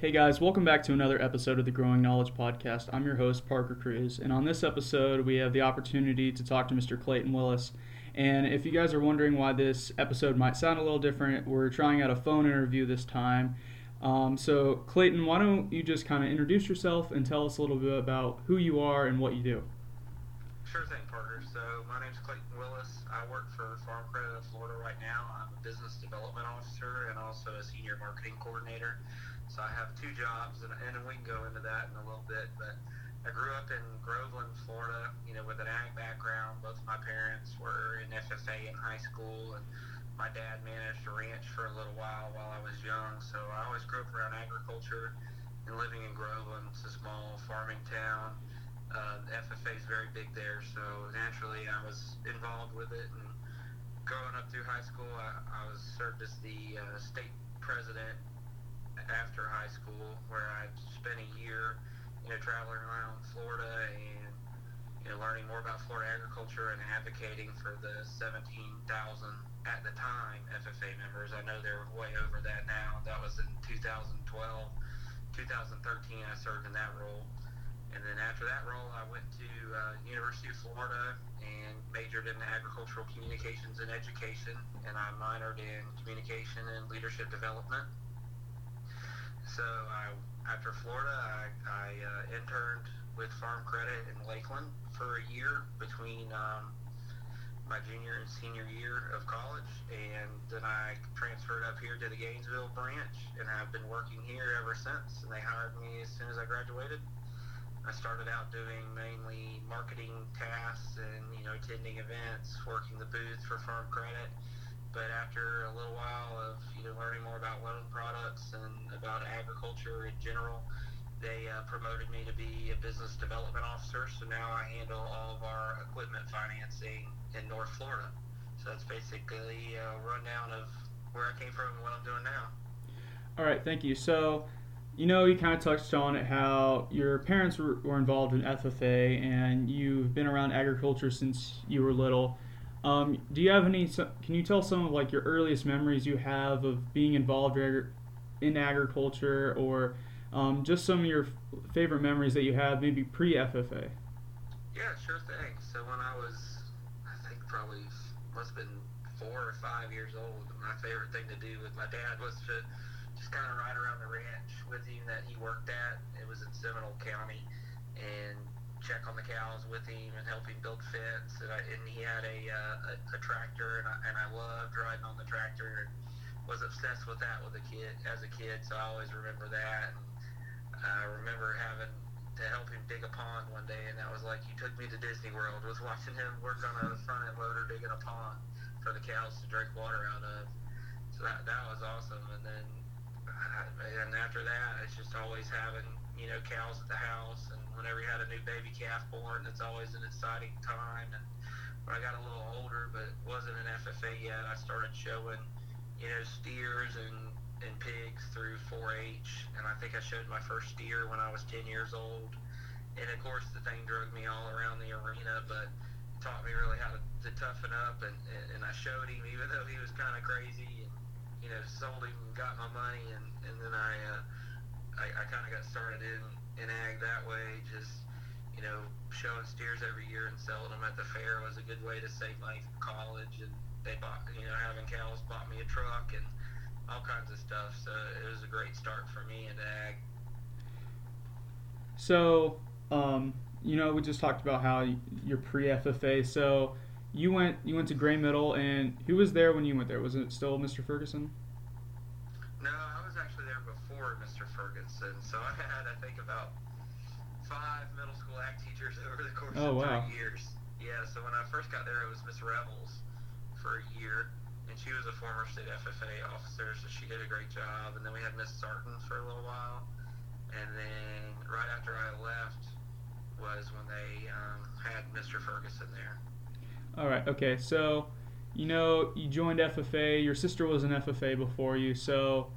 Hey guys, welcome back to another episode of the Growing Knowledge Podcast. I'm your host, Parker Cruz, and on this episode, we have the opportunity to talk to Mr. Clayton Willis. And if you guys are wondering why this episode might sound a little different, we're trying out a phone interview this time. Um, so, Clayton, why don't you just kind of introduce yourself and tell us a little bit about who you are and what you do? Sure thing, Parker. So, my name is Clayton Willis. I work for Farm Credit of Florida right now. I'm a business development officer and also a senior marketing coordinator. So I have two jobs, and, and we can go into that in a little bit. But I grew up in Groveland, Florida, you know, with an ag background. Both my parents were in FFA in high school, and my dad managed a ranch for a little while while I was young. So I always grew up around agriculture and living in Groveland. It's a small farming town. Uh, FFA is very big there, so naturally I was involved with it. And growing up through high school, I, I was served as the uh, state president after high school, where I spent a year, you know, traveling around Florida and you know learning more about Florida agriculture and advocating for the 17,000 at the time FFA members. I know they're way over that now. That was in 2012, 2013. I served in that role. And then after that role, I went to uh, University of Florida and majored in agricultural communications and education, and I minored in communication and leadership development. So I, after Florida, I, I uh, interned with Farm Credit in Lakeland for a year between um, my junior and senior year of college, and then I transferred up here to the Gainesville branch, and I've been working here ever since. And they hired me as soon as I graduated. I started out doing mainly marketing tasks and you know attending events, working the booth for Farm Credit but after a little while of you know learning more about loan products and about agriculture in general, they uh, promoted me to be a business development officer. So now I handle all of our equipment financing in North Florida. So that's basically a rundown of where I came from and what I'm doing now. All right, thank you. So, you know, you kind of touched on it how your parents were, were involved in FFA and you've been around agriculture since you were little. Um, do you have any? Can you tell some of like your earliest memories you have of being involved in agriculture, or um, just some of your favorite memories that you have, maybe pre FFA? Yeah, sure thing. So when I was, I think probably must have been four or five years old, my favorite thing to do with my dad was to just kind of ride around the ranch with him that he worked at. It was in Seminole County, and check on the cows with him and help him build fence. And, I, and he had a, uh, a, a tractor, and I, and I loved riding on the tractor and was obsessed with that with a kid as a kid. So I always remember that. And I remember having to help him dig a pond one day, and that was like he took me to Disney World. Was watching him work on a front end loader digging a pond for the cows to drink water out of. So that that was awesome. And then and after that, it's just always having you know cows at the house and whenever you had a new baby calf born, it's always an exciting time. And when I got a little older, but wasn't an FFA yet, I started showing, you know, steers and and pigs through 4-H, and I think I showed my first steer when I was 10 years old. And of course, the thing drug me all around the arena, but taught me really how to, to toughen up. And, and, I showed him, even though he was kind of crazy, and you know, sold him, got my money, and and then I uh, I, I kind of got started in in ag that way. Just you know, showing steers every year and selling them at the fair was a good way to save from college. And they bought, you know, having cows bought me a truck and all kinds of stuff. So it was a great start for me in ag. So, um, you know, we just talked about how you're pre-FFA. So you went you went to Gray Middle, and who was there when you went there? Was it still Mr. Ferguson? So I had, I think, about five middle school act teachers over the course oh, of wow. three years. Yeah, so when I first got there, it was Miss Revels for a year, and she was a former state FFA officer, so she did a great job. And then we had Miss Sarton for a little while, and then right after I left was when they um, had Mr. Ferguson there. All right. Okay. So, you know, you joined FFA. Your sister was an FFA before you, so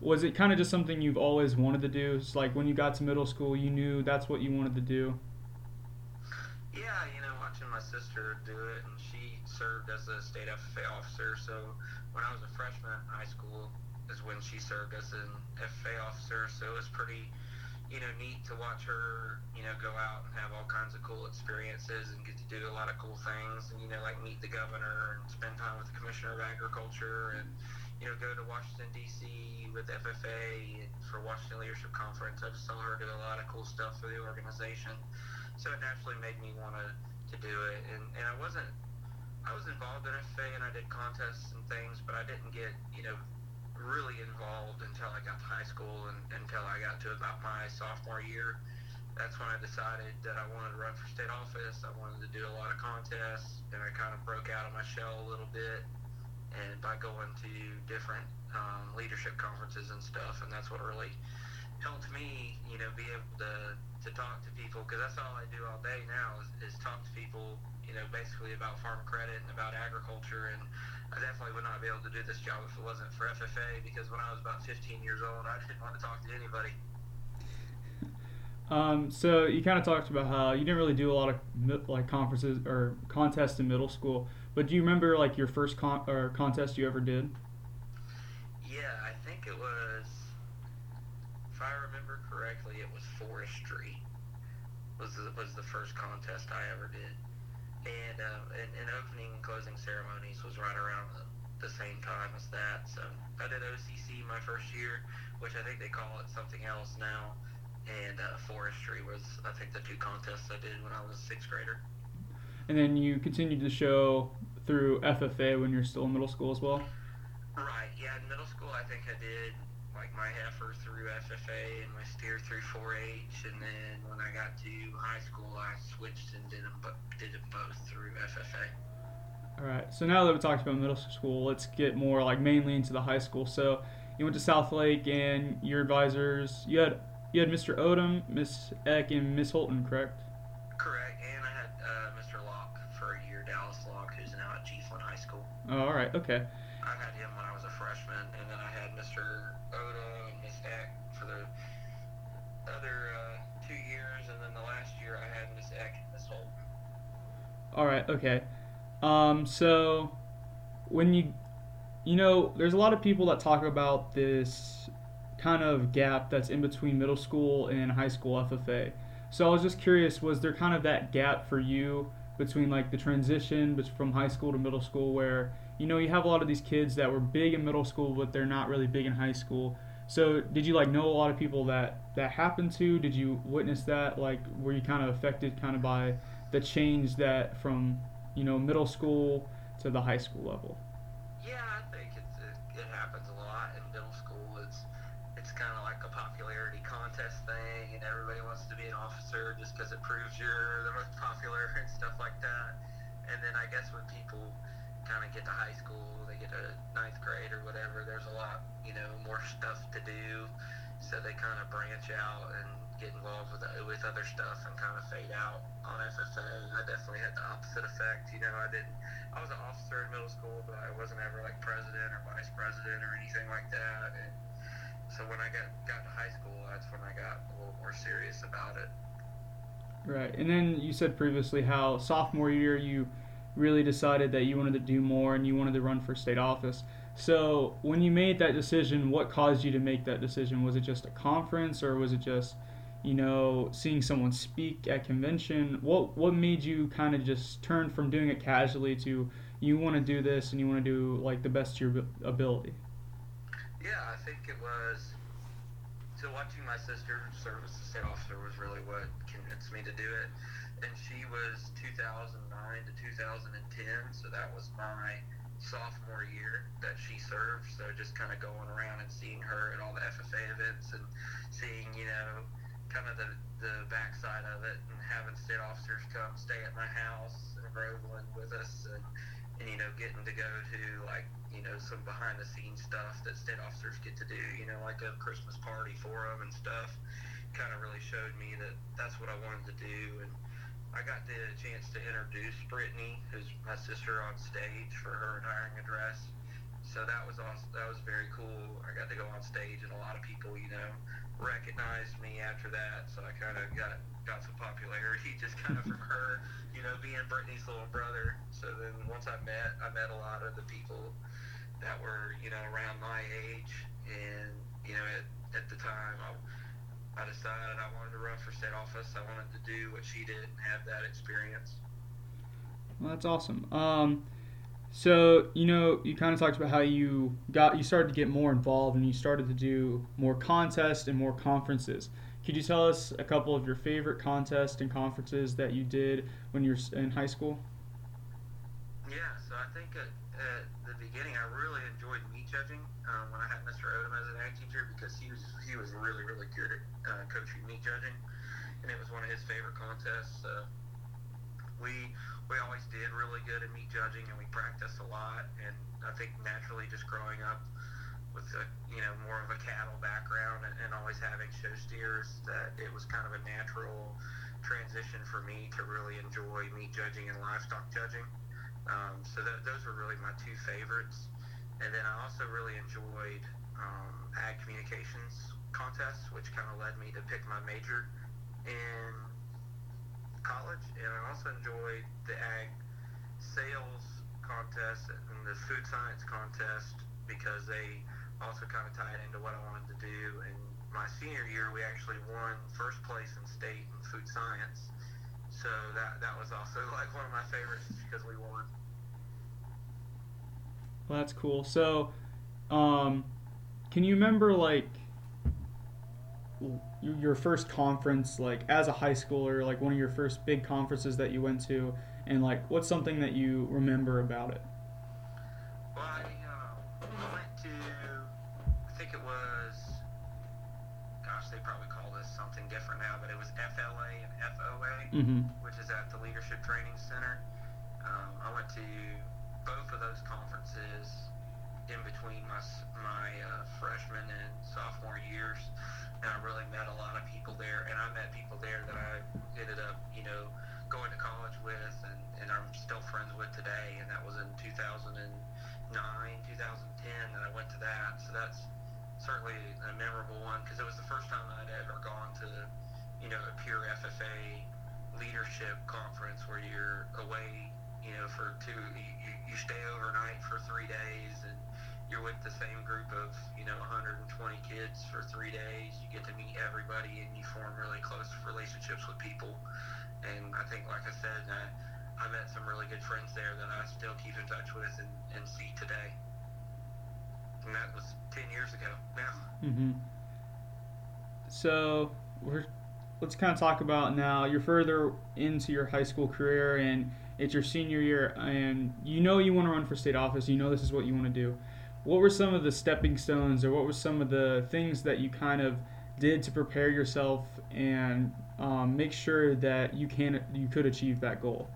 was it kind of just something you've always wanted to do? It's like when you got to middle school, you knew that's what you wanted to do. Yeah, you know, watching my sister do it, and she served as a state FFA officer. So when I was a freshman in high school, is when she served as an FFA officer. So it was pretty, you know, neat to watch her, you know, go out and have all kinds of cool experiences and get to do a lot of cool things and, you know, like meet the governor and spend time with the commissioner of agriculture and, you know, go to Washington, D.C. with FFA for Washington Leadership Conference. I just saw her do a lot of cool stuff for the organization. So it naturally made me want to, to do it. And, and I wasn't, I was involved in FFA and I did contests and things, but I didn't get, you know, really involved until I got to high school and until I got to about my sophomore year. That's when I decided that I wanted to run for state office. I wanted to do a lot of contests, and I kind of broke out of my shell a little bit, and by going to different um, leadership conferences and stuff, and that's what really helped me, you know, be able to to talk to people because that's all I do all day now is, is talk to people, you know, basically about farm credit and about agriculture and I definitely would not be able to do this job if it wasn't for FFA because when I was about 15 years old, I didn't want to talk to anybody. Um, so you kind of talked about how you didn't really do a lot of like conferences or contests in middle school, but do you remember like your first con- or contest you ever did? Yeah, I think it was, if I remember correctly, it was forestry. Was the, was the first contest I ever did and, uh, and, and opening and closing ceremonies was right around the, the same time as that. So I did OCC my first year, which I think they call it something else now, and uh, forestry was I think the two contests I did when I was a sixth grader. And then you continued to show through FFA when you're still in middle school as well. Right. Yeah. In middle school, I think I did like my heifer through FFA and my steer through 4-H, and then when I got to high school, I switched and did them, did them both through FFA. All right. So now that we talked about middle school, let's get more like mainly into the high school. So you went to Southlake, and your advisors, you had you had Mr. Odom, Miss Eck, and Miss Holton? Correct. Oh, all right. Okay. I had him when I was a freshman, and then I had Mr. Oda and Miss Eck for the other uh, two years, and then the last year I had Miss Eck and Miss Holt. All right. Okay. Um, so when you you know, there's a lot of people that talk about this kind of gap that's in between middle school and high school FFA. So I was just curious, was there kind of that gap for you between like the transition from high school to middle school where you know you have a lot of these kids that were big in middle school but they're not really big in high school so did you like know a lot of people that that happened to? Did you witness that? Like were you kind of affected kind of by the change that from you know middle school to the high school level? Yeah, I think it's, it, it happens a lot in middle school. It's it's kind of like a popularity contest thing, and everybody wants to be an officer just because it proves you're the most popular and stuff like that. And then I guess when people kind of get to high school, they get to ninth grade or whatever, there's a lot, you know, more stuff to do. So they kind of branch out and get involved with with other stuff and kind of fade out on FFA. I definitely had the opposite effect. You know, I didn't. I was an officer in middle school, but I wasn't ever like president or vice president or anything like that. And so when I got got to high school, that's when I got a little more serious about it. Right, and then you said previously how sophomore year you really decided that you wanted to do more and you wanted to run for state office. So, when you made that decision, what caused you to make that decision? Was it just a conference or was it just, you know, seeing someone speak at convention? What what made you kind of just turn from doing it casually to you want to do this and you want to do like the best of your ability? Yeah, I think it was so watching my sister serve as a state officer was really what convinced me to do it and she was 2009 to 2010, so that was my sophomore year that she served. So just kind of going around and seeing her at all the FFA events and seeing, you know, kind of the the backside of it and having state officers come stay at my house in Groveland with us and and you know getting to go to like you know some behind the scenes stuff that state officers get to do you know like a Christmas party for them and stuff kind of really showed me that that's what I wanted to do and I got the chance to introduce Brittany, who's my sister, on stage for her retiring address. So that was awesome. That was very cool. I got to go on stage, and a lot of people, you know, recognized me after that. So I kind of got got some popularity just kind of from her, you know, being Brittany's little brother. So then once I met, I met a lot of the people that were you know around my age, and you know at, at the time I, I decided I wanted to run for state office. I wanted to do what she did and have that experience. Well, that's awesome. Um, so you know, you kind of talked about how you got you started to get more involved and you started to do more contests and more conferences. Could you tell us a couple of your favorite contests and conferences that you did when you were in high school? Yeah, so I think at, at the beginning I really enjoyed meat judging um, when I had Mr. Odom as an ag teacher because he was he was really really good at uh, coaching meat judging, and it was one of his favorite contests. Uh, we we always did really good at meat judging, and we practiced a lot. And I think naturally, just growing up with a you know more of a cattle background and, and always having show steers, that it was kind of a natural transition for me to really enjoy meat judging and livestock judging. Um, so th- those were really my two favorites. And then I also really enjoyed um, ag communications contests, which kind of led me to pick my major in college, and I also enjoyed the ag sales contest and the food science contest because they also kind of tied into what I wanted to do. And my senior year, we actually won first place in state in food science. So that that was also like one of my favorites because we won. Well, that's cool. So, um, can you remember like your first conference, like as a high schooler, like one of your first big conferences that you went to, and like what's something that you remember about it? Well, I, uh, I went to, I think it was, gosh, they probably call this something different now, but it was FLA and FOA, mm-hmm. which is at the Leadership Training Center. Um, I went to both of those conferences in between my my uh, freshman and sophomore years. And I really met a lot of people there, and I met people there that I ended up, you know, going to college with, and, and I'm still friends with today, and that was in 2009, 2010 that I went to that, so that's certainly a memorable one, because it was the first time I'd ever gone to, you know, a pure FFA leadership conference where you're away, you know, for two, you, you stay overnight for three days, and you're with the same group of you know 120 kids for three days. You get to meet everybody and you form really close relationships with people. And I think, like I said, I, I met some really good friends there that I still keep in touch with and, and see today. And that was 10 years ago now. Mm-hmm. So we're let's kind of talk about now. You're further into your high school career and it's your senior year, and you know you want to run for state office. You know this is what you want to do what were some of the stepping stones or what were some of the things that you kind of did to prepare yourself and um, make sure that you can you could achieve that goal?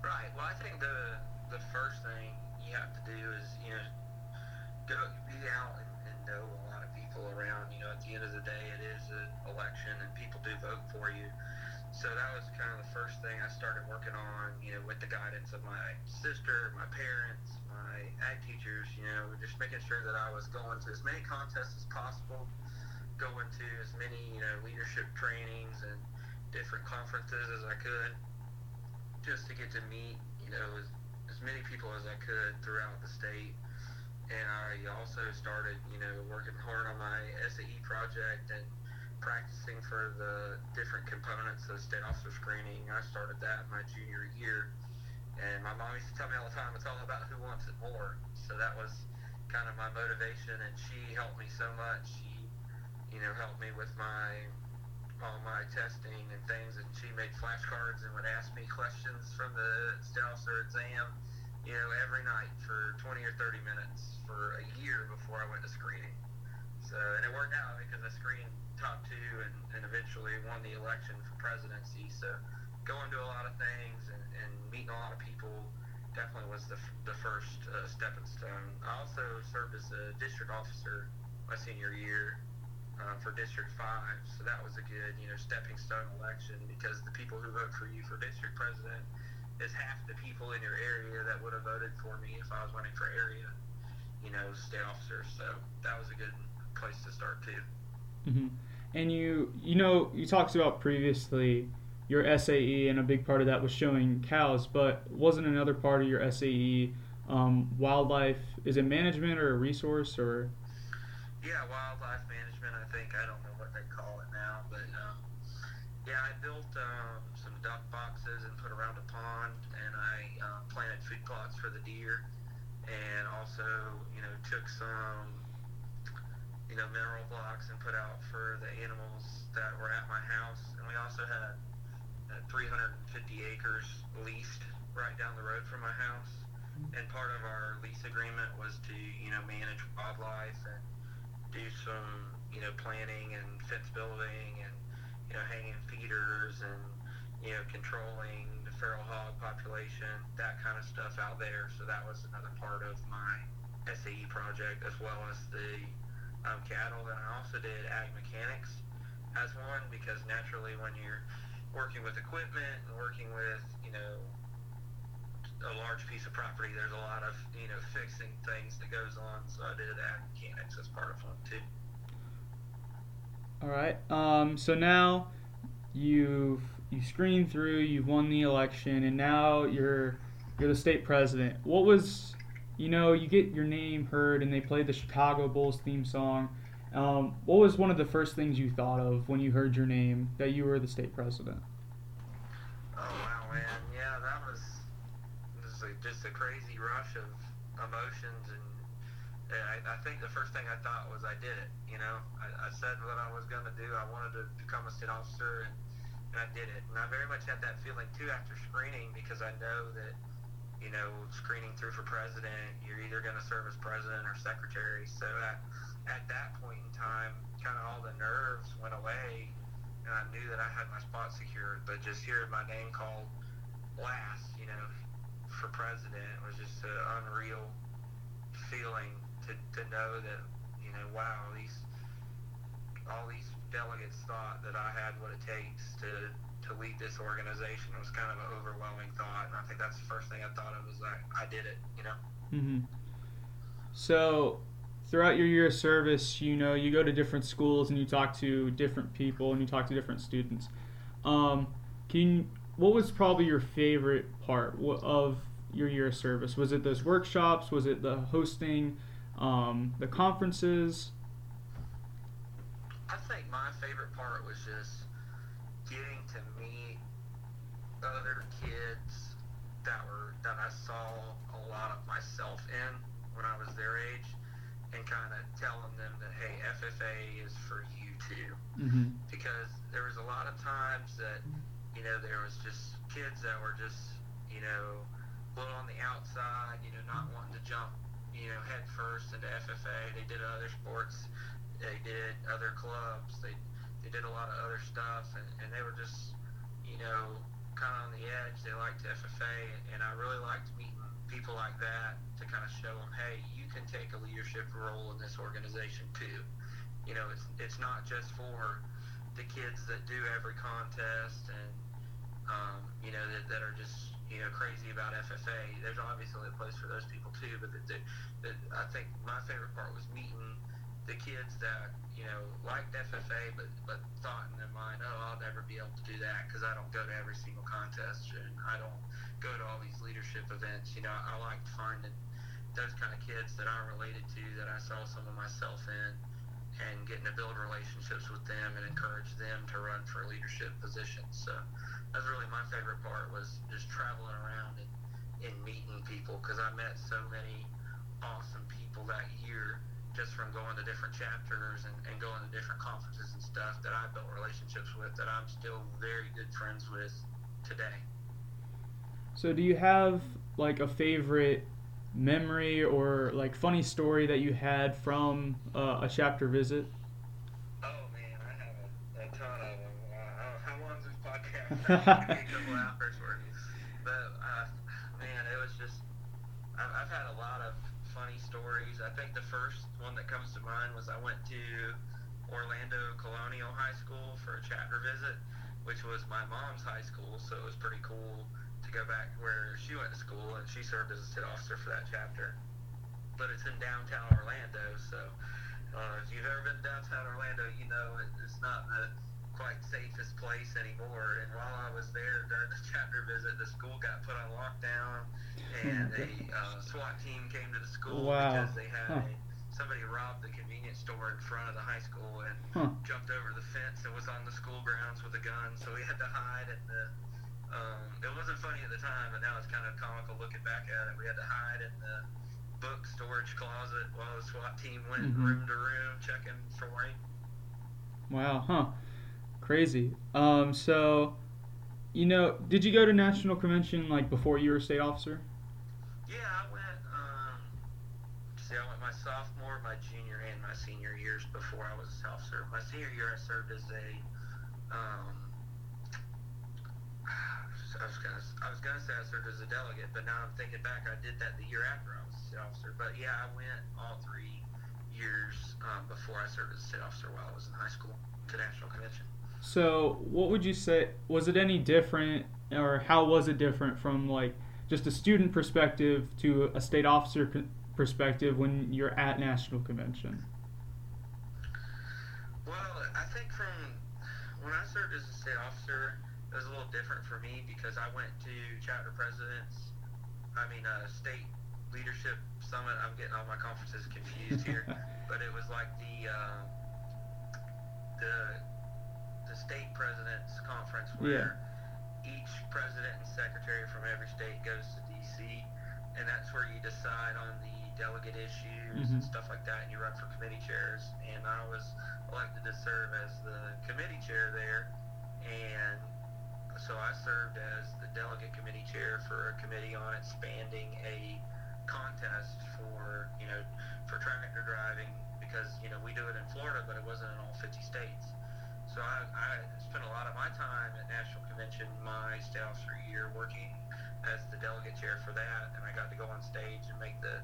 Right. Well, I think the the first thing you have to do is you know go be out and, and know a lot of people around. You know, at the end of the day, it is an election and people do vote for you. So that was kind of the first thing I started working on. You know, with the guidance of my sister, my parents, my ag teachers, you know, just making sure that I was going to as many contests as possible, going to as many, you know, leadership trainings and different conferences as I could, just to get to meet, you know, as, as many people as I could throughout the state. And I also started, you know, working hard on my SAE project and practicing for the different components of state officer screening. I started that my junior year and my mom used to tell me all the time, it's all about who wants it more. So that was kind of my motivation, and she helped me so much. She, you know, helped me with my all my testing and things, and she made flashcards and would ask me questions from the state officer exam, you know, every night for 20 or 30 minutes for a year before I went to screening. So, and it worked out because I screened top two and, and eventually won the election for presidency. So, going to a lot of things and and meeting a lot of people definitely was the, the first uh, stepping stone. I also served as a district officer my senior year uh, for District 5, so that was a good, you know, stepping stone election because the people who vote for you for district president is half the people in your area that would have voted for me if I was running for area, you know, state officer. So that was a good place to start too. Mm-hmm. And you, you know, you talked about previously your SAE, and a big part of that was showing cows. But wasn't another part of your SAE um, wildlife. Is it management or a resource or? Yeah, wildlife management. I think I don't know what they call it now, but um, yeah, I built um, some duck boxes and put around a pond, and I uh, planted food plots for the deer, and also you know took some you know mineral blocks and put out for the animals that were at my house, and we also had uh, 350 acres leased right down the road from my house. And part of our lease agreement was to, you know, manage wildlife and do some, you know, planning and fence building and, you know, hanging feeders and, you know, controlling the feral hog population, that kind of stuff out there. So that was another part of my SAE project as well as the um, cattle. Then I also did ag mechanics as one because naturally when you're working with equipment and working with, you know, a large piece of property, there's a lot of you know fixing things that goes on. So I did ag mechanics as part of one too. All right. Um, so now you've you screened through, you've won the election, and now you're you're the state president. What was you know you get your name heard, and they played the Chicago Bulls theme song. Um, what was one of the first things you thought of when you heard your name that you were the state president? Oh wow, man! Yeah, that was just a, just a crazy rush of emotions, and, and I, I think the first thing I thought was I did it. You know, I, I said what I was going to do. I wanted to become a state officer, and, and I did it. And I very much had that feeling too after screening because I know that you know screening through for president, you're either going to serve as president or secretary. So at at that point in time, kind of all the nerves went away and I knew that I had my spot secured. But just hearing my name called last, you know, for president was just an unreal feeling to, to know that, you know, wow, these all these delegates thought that I had what it takes to to lead this organization. Was kind of an overwhelming thought, and I think that's the first thing I thought of was like I did it, you know. Mm-hmm. So throughout your year of service, you know, you go to different schools and you talk to different people and you talk to different students. Um, can you, what was probably your favorite part of your year of service? Was it those workshops? Was it the hosting, um, the conferences? I think my favorite part was just to meet other kids that were that I saw a lot of myself in when I was their age and kind of telling them that hey, FFA is for you too. Mm-hmm. Because there was a lot of times that you know there was just kids that were just you know a little on the outside, you know, not wanting to jump you know head first into FFA. They did other sports, they did other clubs, they they did a lot of other stuff, and, and they were just you know kind of on the edge. They liked FFA, and I really liked meeting people like that to kind of show them, hey, you can take a leadership role in this organization too. You know, it's it's not just for the kids that do every contest and um, you know that, that are just you know crazy about FFA. There's obviously a place for those people too, but the, the, the, I think my favorite part was meeting the kids that you know liked FFA, but but thought in their mind, oh, I'll never be able to do that because I don't go to every single contest and I don't go to all these leadership events. You know, I, liked finding those kind of kids that I related to, that I saw some of myself in, and getting to build relationships with them and encourage them to run for leadership positions. So that's really my favorite part was just traveling around and, and meeting people because I met so many awesome people that year just from going to different chapters and, and going to different conferences and stuff that I built relationships with that I'm still very good friends with today. So, do you have like a favorite memory or like funny story that you had from uh, a chapter visit? Oh man, I have a, a ton of them. Uh, how long's this podcast? a couple hours worth. But uh, man, it was just I've, I've had a lot of funny stories. I think the first one that comes to mind was I went to Orlando Colonial High School for a chapter visit, which was my mom's high school, so it was pretty cool to go back where she went to school, and she served as a state officer for that chapter. But it's in downtown Orlando, so uh, if you've ever been downtown Orlando, you know it, it's not the quite safest place anymore. And while I was there during the chapter visit, the school got put on lockdown, and a uh, SWAT team came to the school Wow. because they had Huh. a, somebody robbed the convenience store in front of the high school and Huh. jumped over the fence and was on the school grounds with a gun. So we had to hide in the. Um, it wasn't funny at the time, but now it's kind of comical looking back at it. We had to hide in the book storage closet while the SWAT team went Mhm. room to room checking for him. Wow, huh? Crazy. Um, so, you know, did you go to national convention like before you were a state officer? Yeah, I went. Um, see, I went my sophomore, my junior, and my senior years before I was a officer. My senior year, I served as a. Um, I was gonna, I was gonna say I served as a delegate, but now I'm thinking back, I did that the year after I was a state officer. But yeah, I went all three years um, before I served as a state officer while I was in high school to national convention. So, what would you say? Was it any different, or how was it different from like just a student perspective to a state officer perspective when you're at national convention? Well, I think from when I served as a state officer, it was a little different for me because I went to chapter presidents. I mean, uh, state leadership summit. I'm getting all my conferences confused here, but it was like the uh, the the state presidents conference where each president and secretary from every state goes to DC, and that's where you decide on the delegate issues and Mhm. stuff like that, and you run for committee chairs. And I was elected to serve as the committee chair there, and so I served as the delegate committee chair for a committee on expanding a contest for you know for tractor driving because you know we do it in Florida, but it wasn't in all 50 states. So I, I spent a lot of my time at National Convention, my state officer year, working as the delegate chair for that, and I got to go on stage and make the,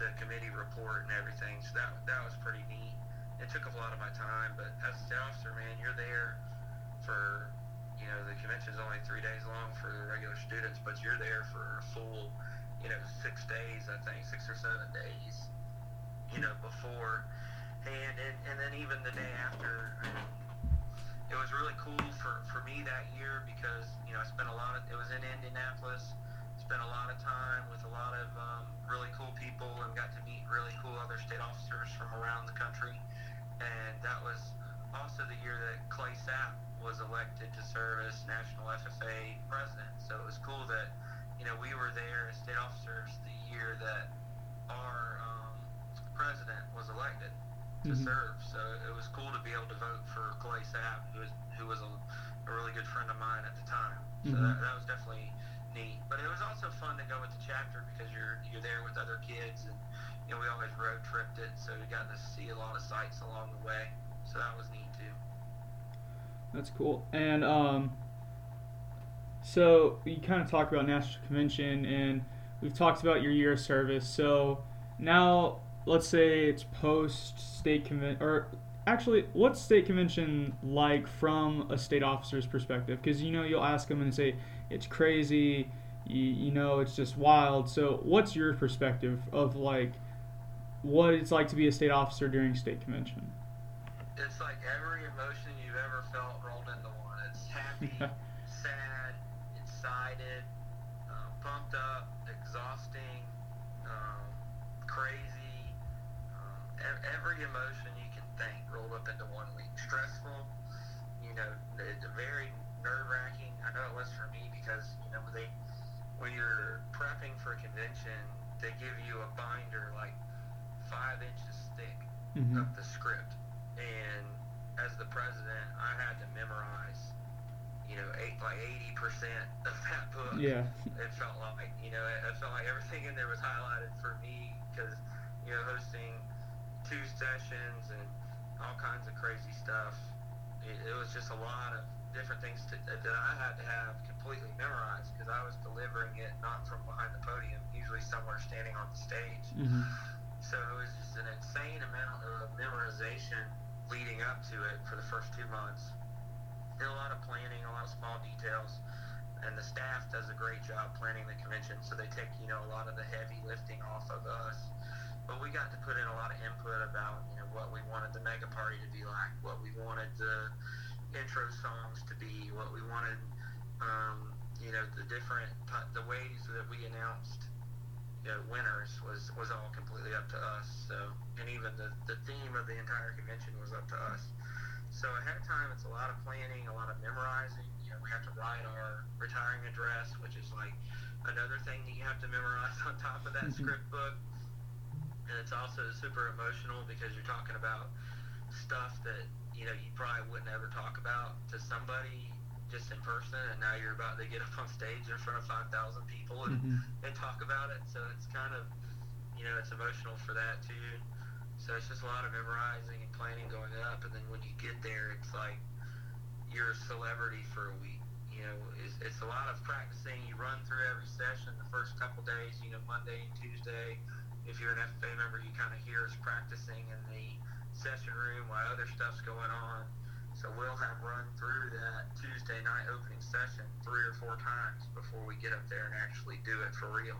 the committee report and everything. So that that was pretty neat. It took a lot of my time, but as a state officer, man, you're there for you know the convention's only three days long for the regular students, but you're there for a full you know six days, I think six or seven days. You know before, and and, and then even the day after. It was really cool for, for me that year because you know I spent a lot of it was in Indianapolis, spent a lot of time with a lot of um, really cool people and got to meet really cool other state officers from around the country, and that was also the year that Clay Sapp was elected to serve as national FFA president. So it was cool that you know we were there as state officers the year that our um, president was elected to Mhm. serve. So it was cool to be able to vote for Clay Sapp, who was who was a, a really good friend of mine at the time. So Mhm. that, that was definitely neat. But it was also fun to go with the chapter because you're you're there with other kids, and you know we always road tripped it, so we got to see a lot of sights along the way. So that was neat too. That's cool. And um, so you kind of talked about national convention, and we've talked about your year of service. So now, let's say it's post state convention, or actually, what's state convention like from a state officer's perspective? Because you know you'll ask them and say it's crazy, you, you know it's just wild. So what's your perspective of like what it's like to be a state officer during state convention? It's like every emotion you've ever felt rolled into one. It's happy, sad, excited, um, pumped up, exhausting, um, crazy. E- every emotion you can think rolled up into one week. Stressful, you know, it's very nerve wracking. I know it was for me because you know they when you're prepping for a convention, they give you a binder like five inches thick Mhm. of the script. And as the president, I had to memorize, you know, eight, like eighty percent of that book. Yeah. It felt like, you know, it, it felt like everything in there was highlighted for me because, you know, hosting two sessions and all kinds of crazy stuff. It, it was just a lot of different things to, that I had to have completely memorized because I was delivering it not from behind the podium, usually somewhere standing on the stage. hmm So it was just an insane amount of memorization leading up to it for the first two months. Did a lot of planning, a lot of small details, and the staff does a great job planning the convention. So they take you know a lot of the heavy lifting off of us. But we got to put in a lot of input about you know what we wanted the mega party to be like, what we wanted the intro songs to be, what we wanted, um, you know, the different the ways that we announced you know, winners was was all completely up to us. So, and even the the theme of the entire convention was up to us. So ahead of time, it's a lot of planning, a lot of memorizing. You know, we have to write our retiring address, which is like another thing that you have to memorize on top of that mm-hmm. script book. And it's also super emotional because you're talking about stuff that you know you probably wouldn't ever talk about to somebody just in person, and now you're about to get up on stage in front of 5,000 people and, mm-hmm. and talk about it. So it's kind of, you know, it's emotional for that too. So it's just a lot of memorizing and planning going up, and then when you get there, it's like you're a celebrity for a week. You know, it's, it's a lot of practicing. You run through every session the first couple days. You know, Monday and Tuesday. If you're an FFA member, you kind of hear us practicing in the session room while other stuff's going on so we'll have run through that Tuesday night opening session three or four times before we get up there and actually do it for real.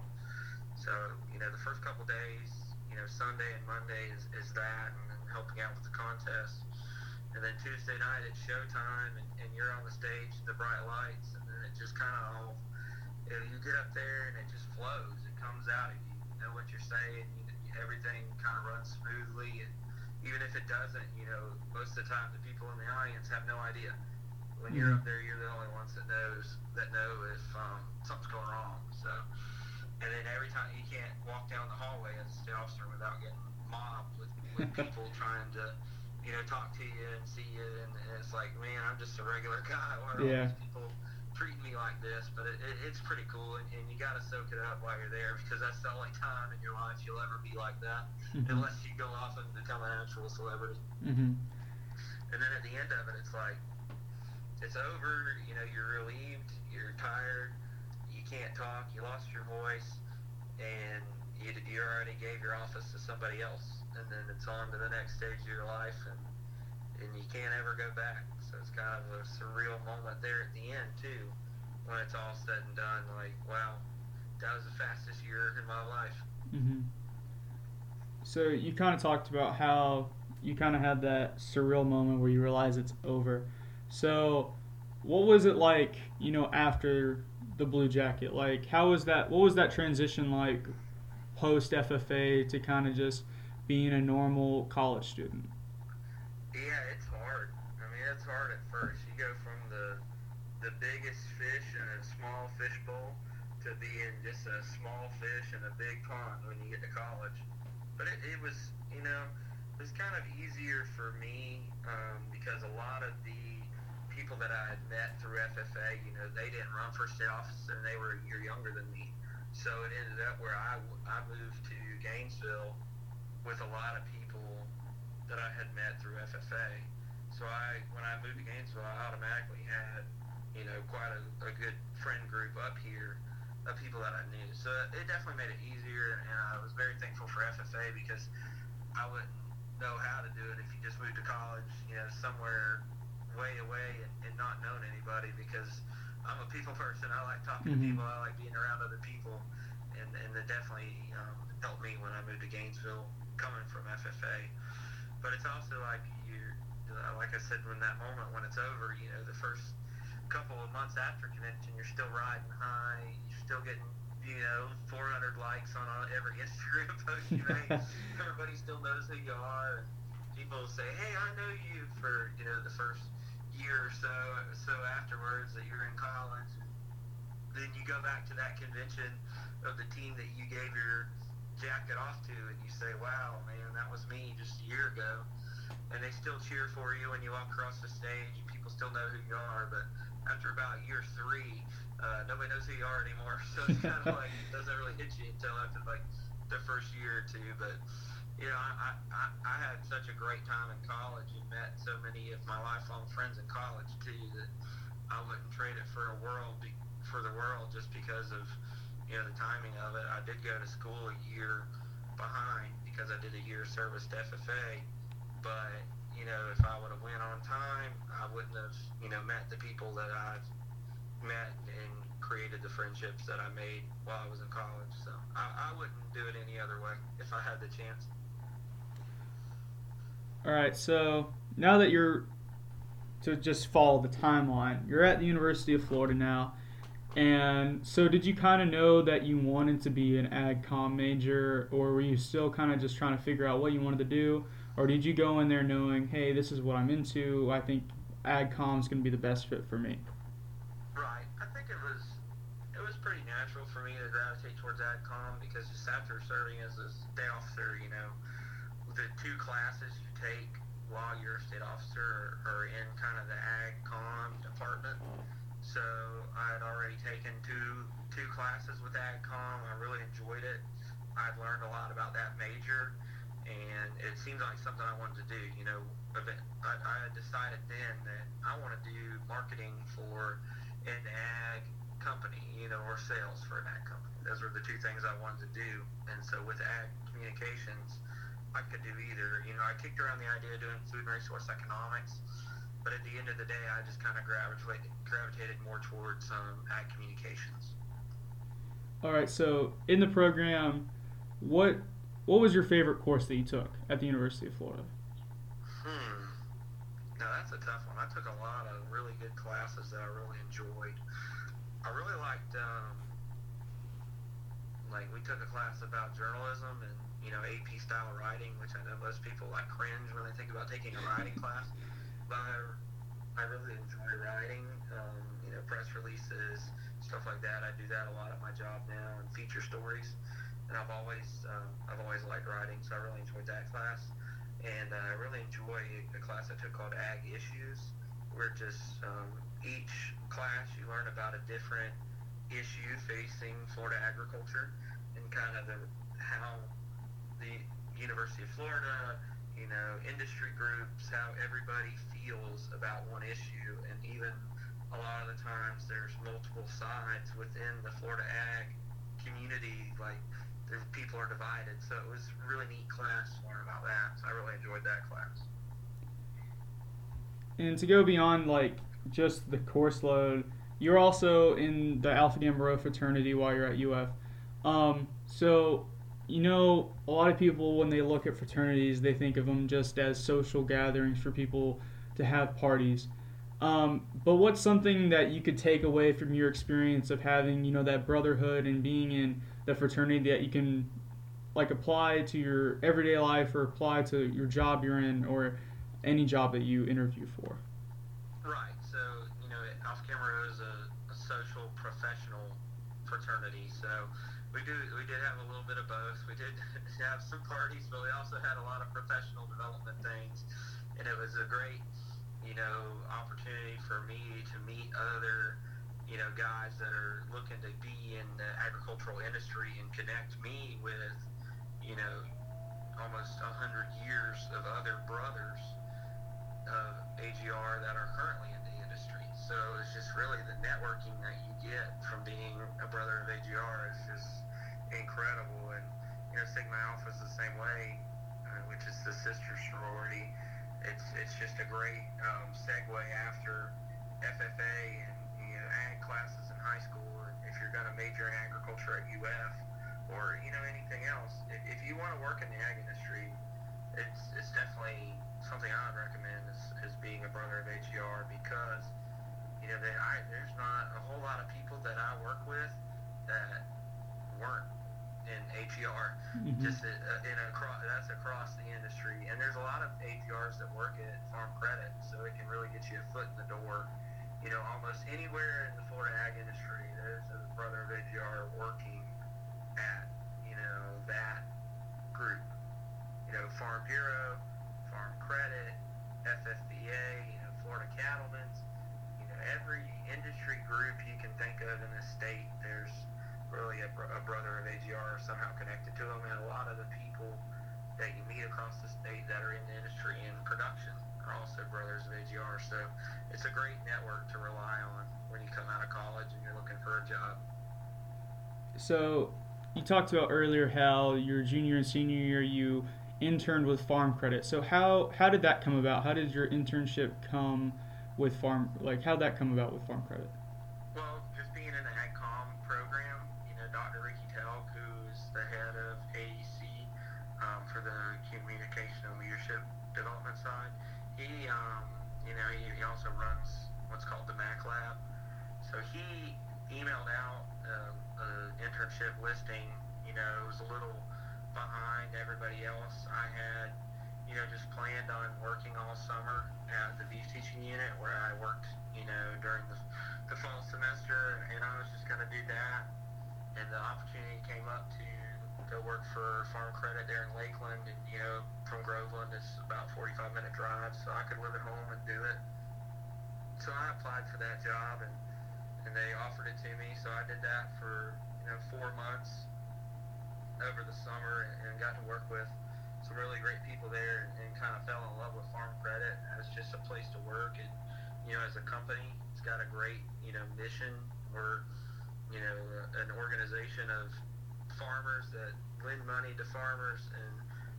So, you know, the first couple days, you know, Sunday and Monday is, is that and then helping out with the contest. And then Tuesday night it's showtime and, and you're on the stage, the bright lights, and then it just kind of all, you, know, you get up there and it just flows. It comes out. You know what you're saying. You, everything kind of runs smoothly. And, even if it doesn't, you know, most of the time the people in the audience have no idea. When you're mm-hmm. up there, you're the only ones that knows that know if um, something's going wrong. So, and then every time you can't walk down the hallway as the officer without getting mobbed with, with people trying to, you know, talk to you and see you, and, and it's like, man, I'm just a regular guy. Why are yeah. all these people treating me like this, but it, it, it's pretty cool, and, and you got to soak it up while you're there because that's the only time in your life you'll ever be like that, mm-hmm. unless you go off and become an actual celebrity. Mm-hmm. And then at the end of it, it's like it's over. You know, you're relieved, you're tired, you can't talk, you lost your voice, and you, you already gave your office to somebody else, and then it's on to the next stage of your life, and and you can't ever go back it's kind of a surreal moment there at the end too, when it's all said and done. Like, wow, that was the fastest year in my life. Mm-hmm. So you kind of talked about how you kind of had that surreal moment where you realize it's over. So, what was it like, you know, after the blue jacket? Like, how was that? What was that transition like, post FFA to kind of just being a normal college student? It's hard at first. You go from the the biggest fish in a small fish bowl to being just a small fish in a big pond when you get to college. But it, it was, you know, it was kind of easier for me um, because a lot of the people that I had met through FFA, you know, they didn't run for state office and they were a year younger than me. So it ended up where I, I moved to Gainesville with a lot of people that I had met through FFA. So I, when I moved to Gainesville, I automatically had, you know, quite a, a good friend group up here of people that I knew. So it definitely made it easier, and I was very thankful for FFA because I wouldn't know how to do it if you just moved to college, you know, somewhere way away and, and not knowing anybody because I'm a people person. I like talking mm-hmm. to people. I like being around other people, and and it definitely um, helped me when I moved to Gainesville, coming from FFA. But it's also like uh, like I said, when that moment when it's over, you know, the first couple of months after convention, you're still riding high, you're still getting, you know, 400 likes on every Instagram post you make. Everybody still knows who you are, and people say, "Hey, I know you," for you know the first year or so. So afterwards, that you're in college, then you go back to that convention of the team that you gave your jacket off to, and you say, "Wow, man, that was me just a year ago." And they still cheer for you when you walk across the stage. People still know who you are, but after about year three, uh, nobody knows who you are anymore. So it's kind of like it doesn't really hit you until after like the first year or two. But you know, I, I I had such a great time in college and met so many of my lifelong friends in college too that I wouldn't trade it for a world be, for the world just because of you know the timing of it. I did go to school a year behind because I did a year of service to FFA but you know, if I would have went on time, I wouldn't have you know met the people that I've met and created the friendships that I made while I was in college. So I, I wouldn't do it any other way if I had the chance. All right, so now that you're to just follow the timeline. You're at the University of Florida now, and so did you kind of know that you wanted to be an ag com major, or were you still kind of just trying to figure out what you wanted to do, or did you go in there knowing, hey, this is what I'm into. I think ag com is going to be the best fit for me. Right. I think it was it was pretty natural for me to gravitate towards AgCom because just after serving as a state officer, you know, the two classes you take while you're a state officer are, are in kind of the AgCom department. So I had already taken two two classes with AgCom. I really enjoyed it. I've learned a lot about that major, and it seemed like something I wanted to do. You know, I, I decided then that I want to do marketing for an ag company, you know, or sales for an ag company. Those were the two things I wanted to do. And so with ag communications, I could do either. You know, I kicked around the idea of doing food and resource economics, but at the end of the day, I just kind of gravitated, gravitated more towards um, ag communications. All right. So in the program, what what was your favorite course that you took at the University of Florida? Hmm. Now that's a tough one. I took a lot of really good classes that I really enjoyed. I really liked, um, like we took a class about journalism and you know AP style writing, which I know most people like cringe when they think about taking a writing class. But I, I really enjoy writing. Um, you know, press releases, stuff like that. I do that a lot at my job now, and feature stories. And I've always, um, I've always liked writing, so I really enjoyed that class. And uh, I really enjoy a class I took called Ag Issues, where just um, each class you learn about a different issue facing Florida agriculture and kind of the how the University of Florida, you know, industry groups, how everybody feels about one issue, and even a lot of the times there's multiple sides within the Florida ag community, like people are divided. So it was really neat class to learn about that. So I really enjoyed that class. And to go beyond like just the course load, you're also in the Alpha Gamma Rho fraternity while you're at UF. Um, so you know, a lot of people when they look at fraternities, they think of them just as social gatherings for people to have parties. Um, but what's something that you could take away from your experience of having, you know, that brotherhood and being in the fraternity that you can like apply to your everyday life or apply to your job you're in or any job that you interview for. Right. So you know, Alpha Rho is a, a social professional fraternity. So we do we did have a little bit of both. We did have some parties, but we also had a lot of professional development things, and it was a great you know opportunity for me to meet other you know, guys that are looking to be in the agricultural industry and connect me with, you know, almost a hundred years of other brothers of AGR that are currently in the industry. So it's just really the networking that you get from being a brother of AGR is just incredible. And you know, Sigma Alpha is the same way, uh, which is the sister sorority. It's it's just a great um, segue after FFA and classes in high school, or if you're going to major in agriculture at UF, or you know anything else, if, if you want to work in the ag industry, it's it's definitely something I would recommend is, is being a brother of AGR because you know they, I, there's not a whole lot of people that I work with that weren't in AGR. Mm-hmm. Just in across that's across the industry, and there's a lot of AGRs that work at Farm Credit, so it can really get you a foot in the door you know, almost anywhere in the Florida ag industry, there's a brother of AGR working at, you know, that group. You know, Farm Bureau, Farm Credit, FFVA, you know, Florida Cattlemen's, you know, every industry group you can think of in the state, there's really a, a brother of AGR somehow connected to them, and a lot of the people that you meet across the state that are in the industry in production also brothers of AGR. So it's a great network to rely on when you come out of college and you're looking for a job. So you talked about earlier how your junior and senior year you interned with Farm Credit. So how how did that come about? How did your internship come with Farm like how did that come about with Farm Credit? Lab. So he emailed out uh, an internship listing. You know, it was a little behind everybody else. I had, you know, just planned on working all summer at the beef teaching unit where I worked, you know, during the, the fall semester, and I was just going to do that. And the opportunity came up to go work for Farm Credit there in Lakeland, and you know, from Groveland, it's about 45 minute drive, so I could live at home and do it. So I applied for that job, and and they offered it to me. So I did that for you know four months over the summer, and, and got to work with some really great people there, and, and kind of fell in love with Farm Credit as just a place to work, and you know, as a company, it's got a great you know mission. We're you know an organization of farmers that lend money to farmers, and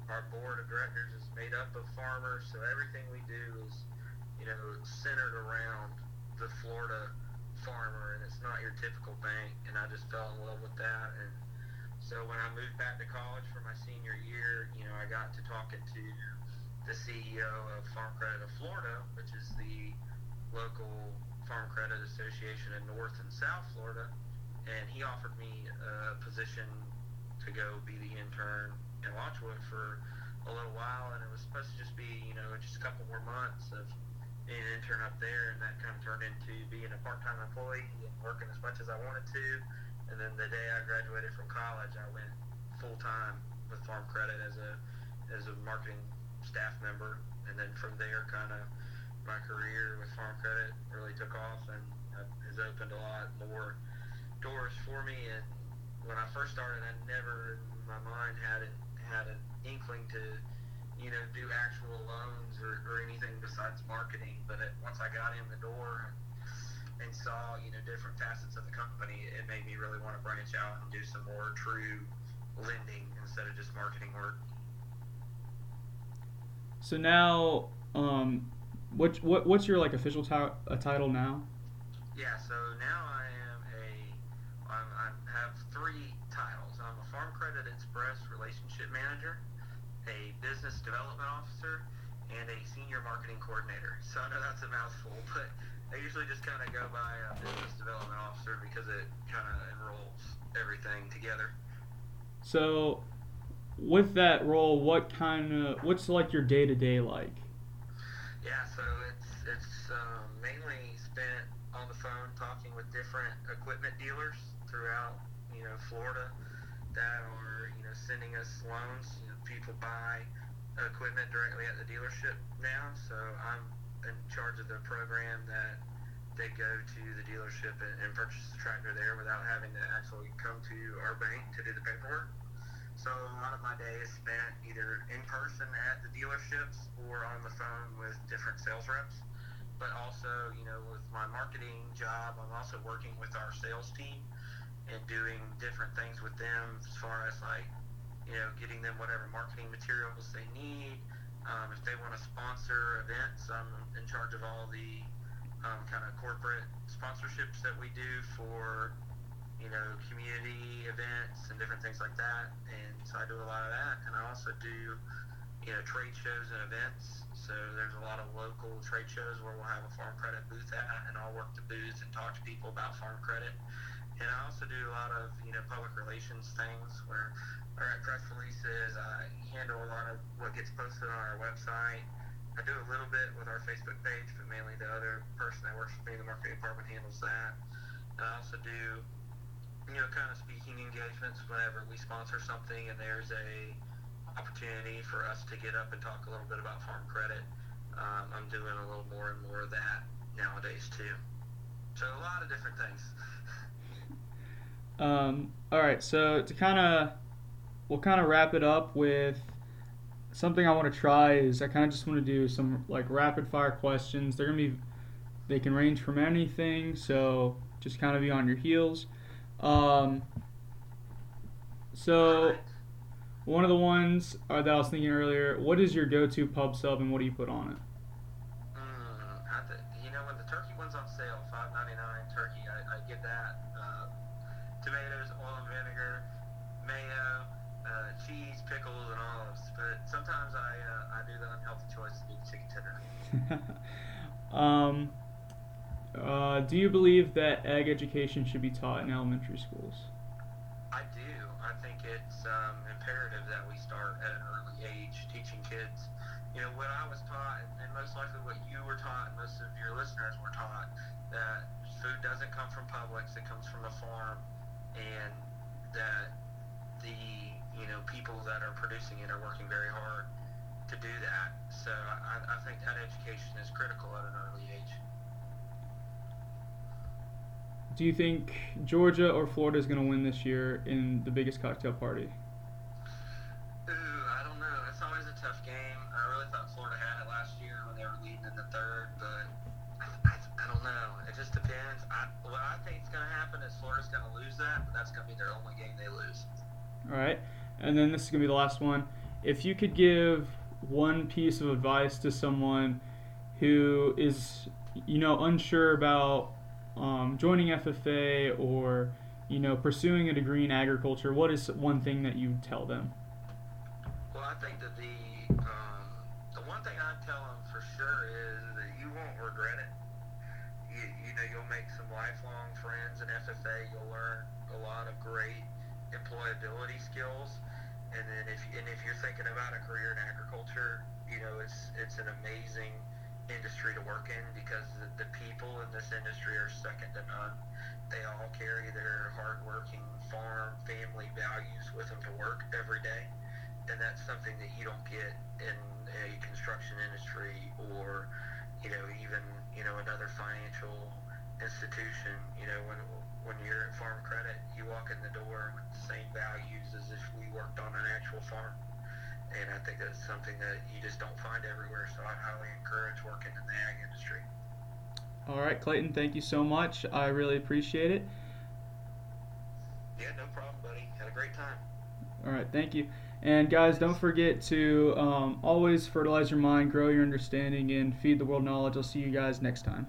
our board of directors is made up of farmers. So everything we do is, you know, centered around the Florida farmer, and it's not your typical bank. And I just fell in love with that. And so when I moved back to college for my senior year, you know, I got to talking to the CEO of Farm Credit of Florida, which is the local Farm Credit Association in North and South Florida and he offered me a position to go be the intern in Watchwood for a little while, and it was supposed to just be, you know, just a couple more months of an intern up there, and that kind of turned into being a part-time employee and working as much as I wanted to. And then the day I graduated from college, I went full-time with Farm Credit as a as a marketing staff member, and then from there, kind of my career with Farm Credit really took off and uh, has opened a lot more doors for me. And when I first started, I never in my mind had it, had an inkling to, you know, do actual loans or, or anything besides marketing. But it, once I got in the door and, saw, you know, different facets of the company, it made me really want to branch out and do some more true lending instead of just marketing work. So now, um, what what what's your like official t- title now? Yeah, so now I am a I'm, I have three titles. I'm a Farm Credit Express relationship manager, a business development officer, and a senior marketing coordinator. So I know that's a mouthful, but I usually just kind of go by a business development officer because it kind of enrolls everything together. So, with that role, what kind of what's like your day to day like? Yeah, so it's it's um, mainly spent on the phone talking with different equipment dealers throughout you know Florida that are you know sending us loans. You know, people buy equipment directly at the dealership now, so I'm in charge of the program that they go to the dealership and, and purchase the tractor there without having to actually come to our bank to do the paperwork. So a lot of my day is spent either in person at the dealerships or on the phone with different sales reps. But also, you know, with my marketing job, I'm also working with our sales team and doing different things with them as far as like, you know, getting them whatever marketing materials they need. Um, if they want to sponsor events, I'm in charge of all the um, kind of corporate sponsorships that we do for you know, community events and different things like that. And so I do a lot of that. And I also do, you know, trade shows and events. So there's a lot of local trade shows where we'll have a farm credit booth at, and I'll work the booths and talk to people about farm credit. And I also do a lot of, you know, public relations things where I write press releases. I handle a lot of what gets posted on our website. I do a little bit with our Facebook page, but mainly the other person that works with me in the marketing department handles that. And I also do you know, kind of speaking engagements whenever we sponsor something and there's a opportunity for us to get up and talk a little bit about farm credit. Um, I'm doing a little more and more of that nowadays too. So a lot of different things. Um, all right, so to kind of, we'll kind of wrap it up with something I want to try is I kind of just want to do some like rapid fire questions. They're gonna be, they can range from anything, so just kind of be on your heels. Um, so one of the ones uh, that I was thinking earlier, what is your go-to pub sub and what do you put on it? Mm, th- you know, when the turkey one's on sale, five ninety nine turkey, I, I get that. Uh, tomatoes, oil and vinegar, mayo, uh, cheese, pickles, and olives. But sometimes I uh, I do the unhealthy choice and do chicken tender. Um, uh, do you believe that ag education should be taught in elementary schools? I do. I think it's um, imperative that we start at an early age teaching kids. You know, what I was taught, and most likely what you were taught, most of your listeners were taught, that food doesn't come from Publix, it comes from a farm, and that the you know people that are producing it are working very hard to do that. So I, I think that education is critical at an early age. Do you think Georgia or Florida is going to win this year in the biggest cocktail party? Is Florida's going to lose that, but that's going to be their only game they lose. All right. And then this is going to be the last one. If you could give one piece of advice to someone who is, you know, unsure about um, joining FFA or you know pursuing a degree in agriculture, what is one thing that you tell them? Well, I think that the um, the one thing I tell them for sure is that you won't regret it. Know, you'll make some lifelong friends in FFA. You'll learn a lot of great employability skills. And then if and if you're thinking about a career in agriculture, you know, it's it's an amazing industry to work in because the, the people in this industry are second to none. They all carry their hardworking farm family values with them to work every day, and that's something that you don't get in a construction industry or you know even you know another financial institution. You know when when you're at Farm Credit, you walk in the door with the same values as if we worked on an actual farm and I think that's something that you just don't find everywhere. So I highly encourage working in the ag industry. All right, Clayton, thank you so much. I really appreciate it. Yeah, no problem, buddy. Had a great time. All right, thank you. And guys, don't forget to um, always fertilize your mind, grow your understanding, and feed the world knowledge. I'll see you guys next time.